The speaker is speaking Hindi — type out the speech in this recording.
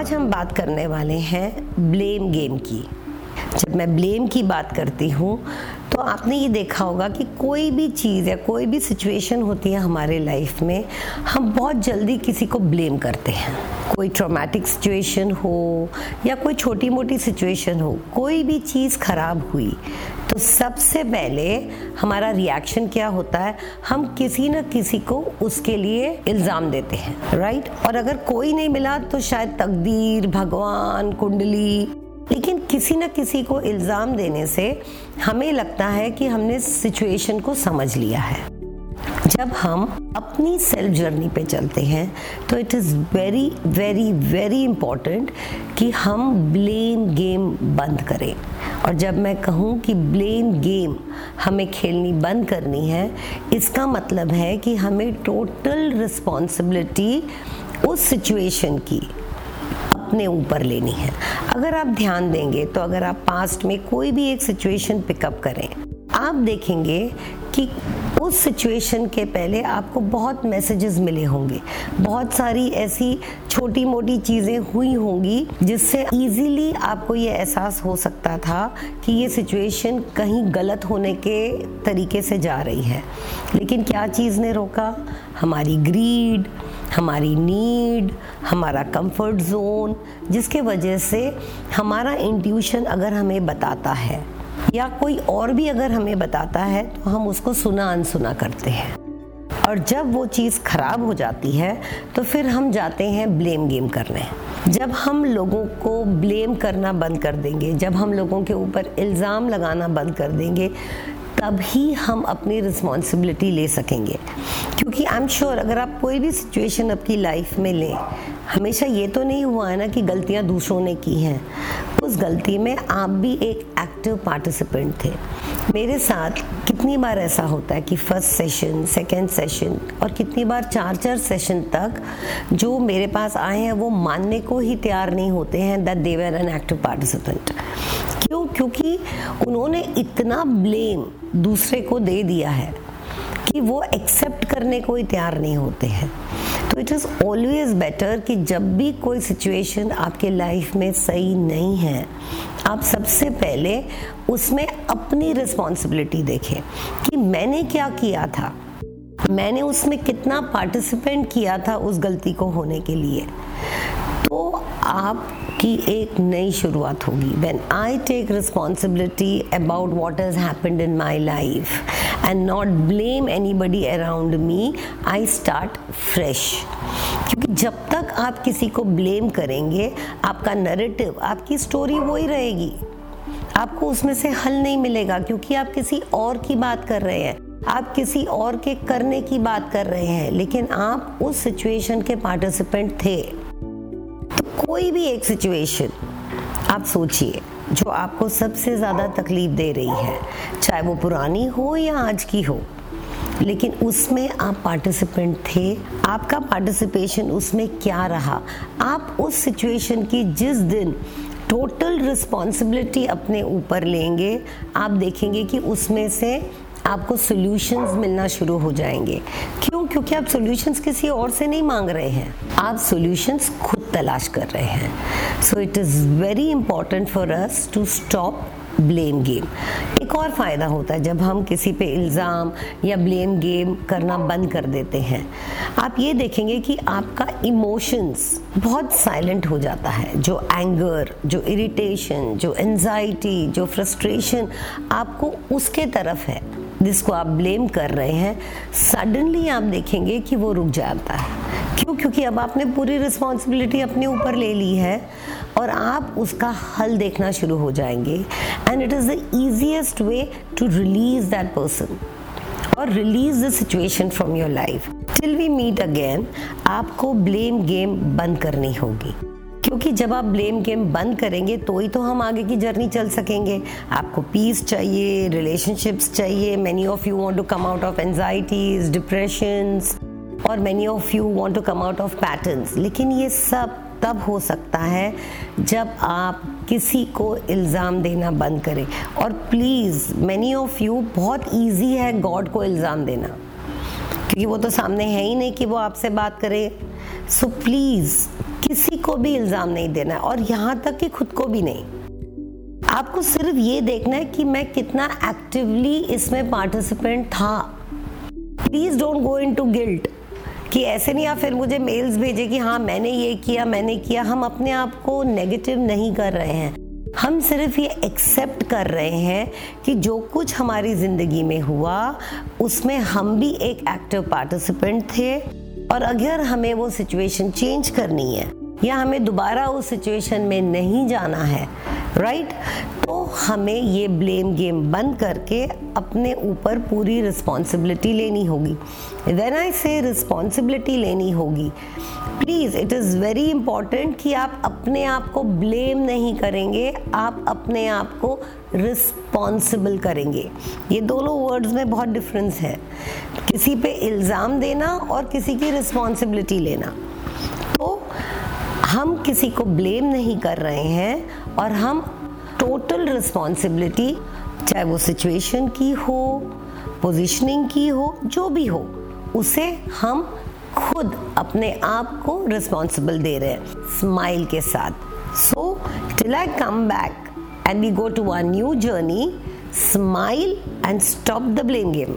आज हम बात करने वाले हैं ब्लेम गेम की। जब मैं ब्लेम की बात करती हूँ तो आपने ये देखा होगा कि कोई भी चीज़ या कोई भी सिचुएशन होती है हमारे लाइफ में, हम बहुत जल्दी किसी को ब्लेम करते हैं। कोई ट्रॉमेटिक सिचुएशन हो या कोई छोटी मोटी सिचुएशन हो, कोई भी चीज़ ख़राब हुई तो सबसे पहले हमारा रिएक्शन क्या होता है? हम किसी न किसी को उसके लिए इल्ज़ाम देते हैं राइट और अगर कोई नहीं मिला तो शायद तकदीर, भगवान, कुंडली। लेकिन किसी न किसी को इल्ज़ाम देने से हमें लगता है कि हमने सिचुएशन को समझ लिया है। जब हम अपनी सेल्फ जर्नी पे चलते हैं तो it is very very very important कि हम ब्लेम गेम बंद करें। और जब मैं कहूँ कि ब्लेम गेम हमें खेलनी बंद करनी है, इसका मतलब है कि हमें टोटल रिस्पॉन्सिबिलिटी उस सिचुएशन की अपने ऊपर लेनी है। अगर आप ध्यान देंगे तो अगर आप पास्ट में कोई भी एक सिचुएशन पिकअप करें आप देखेंगे कि उस सिचुएशन के पहले आपको बहुत मैसेजेस मिले होंगे। बहुत सारी ऐसी छोटी मोटी चीज़ें हुई होंगी जिससे इजीली आपको ये एहसास हो सकता था कि ये सिचुएशन कहीं गलत होने के तरीके से जा रही है। लेकिन क्या चीज़ ने रोका? हमारी ग्रीड हमारी नीड हमारा कंफर्ट जोन जिसके वजह से हमारा इंट्यूशन अगर हमें बताता है या कोई और भी अगर हमें बताता है तो हम उसको सुना अनसुना करते हैं। और जब वो चीज़ खराब हो जाती है तो फिर हम जाते हैं ब्लेम गेम करने। जब हम लोगों को ब्लेम करना बंद कर देंगे, जब हम लोगों के ऊपर इल्ज़ाम लगाना बंद कर देंगे तब ही हम अपनी रिस्पॉन्सिबिलिटी ले सकेंगे। क्योंकि आई एम श्योर अगर आप कोई भी सिचुएशन आपकी लाइफ में लें, हमेशा ये तो नहीं हुआ है ना कि गलतियाँ दूसरों ने की हैं। उस गलती में आप भी एक एक्टिव पार्टिसिपेंट थे। मेरे साथ कितनी बार ऐसा होता है कि फ़र्स्ट सेशन सेकेंड सेशन और कितनी बार चार चार सेशन तक जो मेरे पास आए हैं वो मानने को ही तैयार नहीं होते हैं that they were an active participant क्यों? क्योंकि उन्होंने इतना ब्लेम दूसरे को दे दिया है कि वो एक्सेप्ट करने को ही तैयार नहीं होते हैं। तो इट इज़ ऑलवेज बेटर कि जब भी कोई सिचुएशन आपके लाइफ में सही नहीं है, आप सबसे पहले उसमें अपनी रिस्पॉन्सिबिलिटी देखें कि मैंने क्या किया था। मैंने उसमें कितना पार्टिसिपेंट किया था उस गलती को होने के लिए। आपकी एक नई शुरुआत होगी। When I take responsibility about what has happened in my life and not blame anybody around me I start fresh क्योंकि जब तक आप किसी को ब्लेम करेंगे, आपका नरेटिव आपकी स्टोरी वही रहेगी। आपको उसमें से हल नहीं मिलेगा क्योंकि आप किसी और की बात कर रहे हैं। आप किसी और के करने की बात कर रहे हैं, लेकिन आप उस सिचुएशन के पार्टिसिपेंट थे। कोई भी एक सिचुएशन आप सोचिए, जो आपको सबसे ज़्यादा तकलीफ़ दे रही है, चाहे वो पुरानी हो या आज की हो, लेकिन उसमें आप पार्टिसिपेंट थे, आपका पार्टिसिपेशन उसमें क्या रहा? आप उस सिचुएशन की जिस दिन टोटल रिस्पॉन्सिबिलिटी अपने ऊपर लेंगे, आप देखेंगे कि उसमें से आपको सॉल्यूशंस मिलना शुरू हो जाएँगे। क्यों? क्योंकि आप सॉल्यूशंस किसी और से नहीं मांग रहे हैं। आप सॉल्यूशंस खुद तलाश कर रहे हैं। So it is very important for us to stop blame game एक और फ़ायदा होता है जब हम किसी पे इल्ज़ाम या ब्लेम गेम करना बंद कर देते हैं। आप ये देखेंगे कि आपका इमोशंस बहुत साइलेंट हो जाता है। जो एंगर जो इरिटेशन जो एनजाइटी जो फ्रस्ट्रेशन आपको उसके तरफ़ है। जिसको आप ब्लेम कर रहे हैं सडनली आप देखेंगे कि वो रुक जाता है। क्यों? क्योंकि अब आपने पूरी रिस्पॉन्सिबिलिटी अपने ऊपर ले ली है और आप उसका हल देखना शुरू हो जाएँगे। And it is the easiest way to release that person और release the situation from your life till we meet again आपको ब्लेम गेम बंद करनी होगी। क्योंकि जब आप ब्लेम गेम बंद करेंगे तो ही तो हम आगे की जर्नी चल सकेंगे। आपको पीस चाहिए रिलेशनशिप्स चाहिए। Many of you want to come out of anxieties depressions और many of you want to come out of patterns लेकिन ये सब तब हो सकता है जब आप किसी को इल्ज़ाम देना बंद करें। और प्लीज़ मैनी ऑफ़ यू बहुत इजी है गॉड को इल्ज़ाम देना। क्योंकि वो तो सामने है ही नहीं कि वो आपसे बात करे। सो प्लीज़ किसी को भी इल्ज़ाम नहीं देना है, और यहाँ तक कि खुद को भी नहीं। आपको सिर्फ़ ये देखना है कि मैं कितना एक्टिवली इसमें पार्टिसिपेंट था। Please don't go into guilt कि ऐसे नहीं आप फिर मुझे मेल्स भेजे कि हाँ मैंने ये किया, मैंने किया। हम अपने आप को नेगेटिव नहीं कर रहे हैं। हम सिर्फ़ ये एक्सेप्ट कर रहे हैं कि जो कुछ हमारी ज़िंदगी में हुआ, उसमें हम भी एक एक्टिव पार्टिसिपेंट थे। और अगर हमें वो सिचुएशन चेंज करनी है या हमें दोबारा उस सिचुएशन में नहीं जाना है राइट तो हमें ये ब्लेम गेम बंद करके अपने ऊपर पूरी रिस्पॉन्सिबिलिटी लेनी होगी। वेन आई से रिस्पॉन्सिबिलिटी लेनी होगी please it is very important कि आप अपने आप को ब्लेम नहीं करेंगे, आप अपने आप को रिस्पॉन्सिबल करेंगे। ये दोनों वर्ड्स में बहुत डिफरेंस है। किसी पे इल्ज़ाम देना और किसी की रिस्पॉन्सिबिलिटी लेना। हम किसी को ब्लेम नहीं कर रहे हैं और हम टोटल रिस्पॉन्सिबिलिटी चाहे वो सिचुएशन की हो पोजीशनिंग की हो, जो भी हो, उसे हम खुद अपने आप को रिस्पॉन्सिबल दे रहे हैं स्माइल के साथ। So till I come back and we go to our new journey smile and stop the blame game